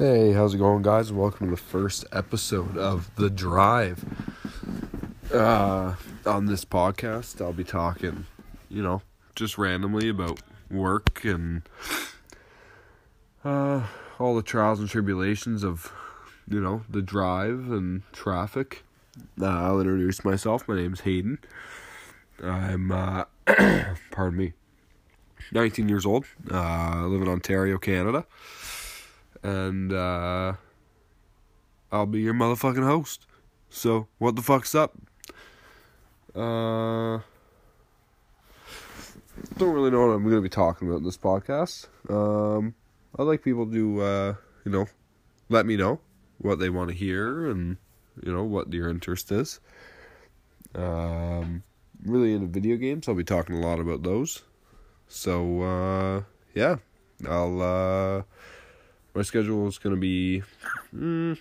Hey, how's it going, guys? Welcome to the first episode of The Drive. Uh, on this podcast, I'll be talking, you know, just randomly about work and uh, all the trials and tribulations of, you know, the drive and traffic. Uh, I'll introduce myself. My name's Hayden. I'm, uh, pardon me, 19 years old. Uh, I live in Ontario, Canada and uh, I'll be your motherfucking host. So, what the fuck's up? Uh, don't really know what I'm going to be talking about in this podcast. Um, I'd like people to, uh, you know, let me know what they want to hear and, you know, what your interest is. Um, really into video games. I'll be talking a lot about those. So, uh, yeah, I'll, uh, my schedule is going to be mm,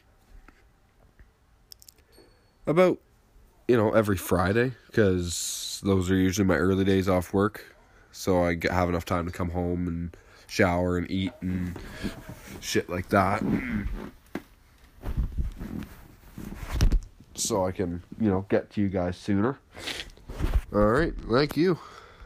about you know every Friday because those are usually my early days off work, so I have enough time to come home and shower and eat and shit like that. So I can, you know, get to you guys sooner. All right, thank you.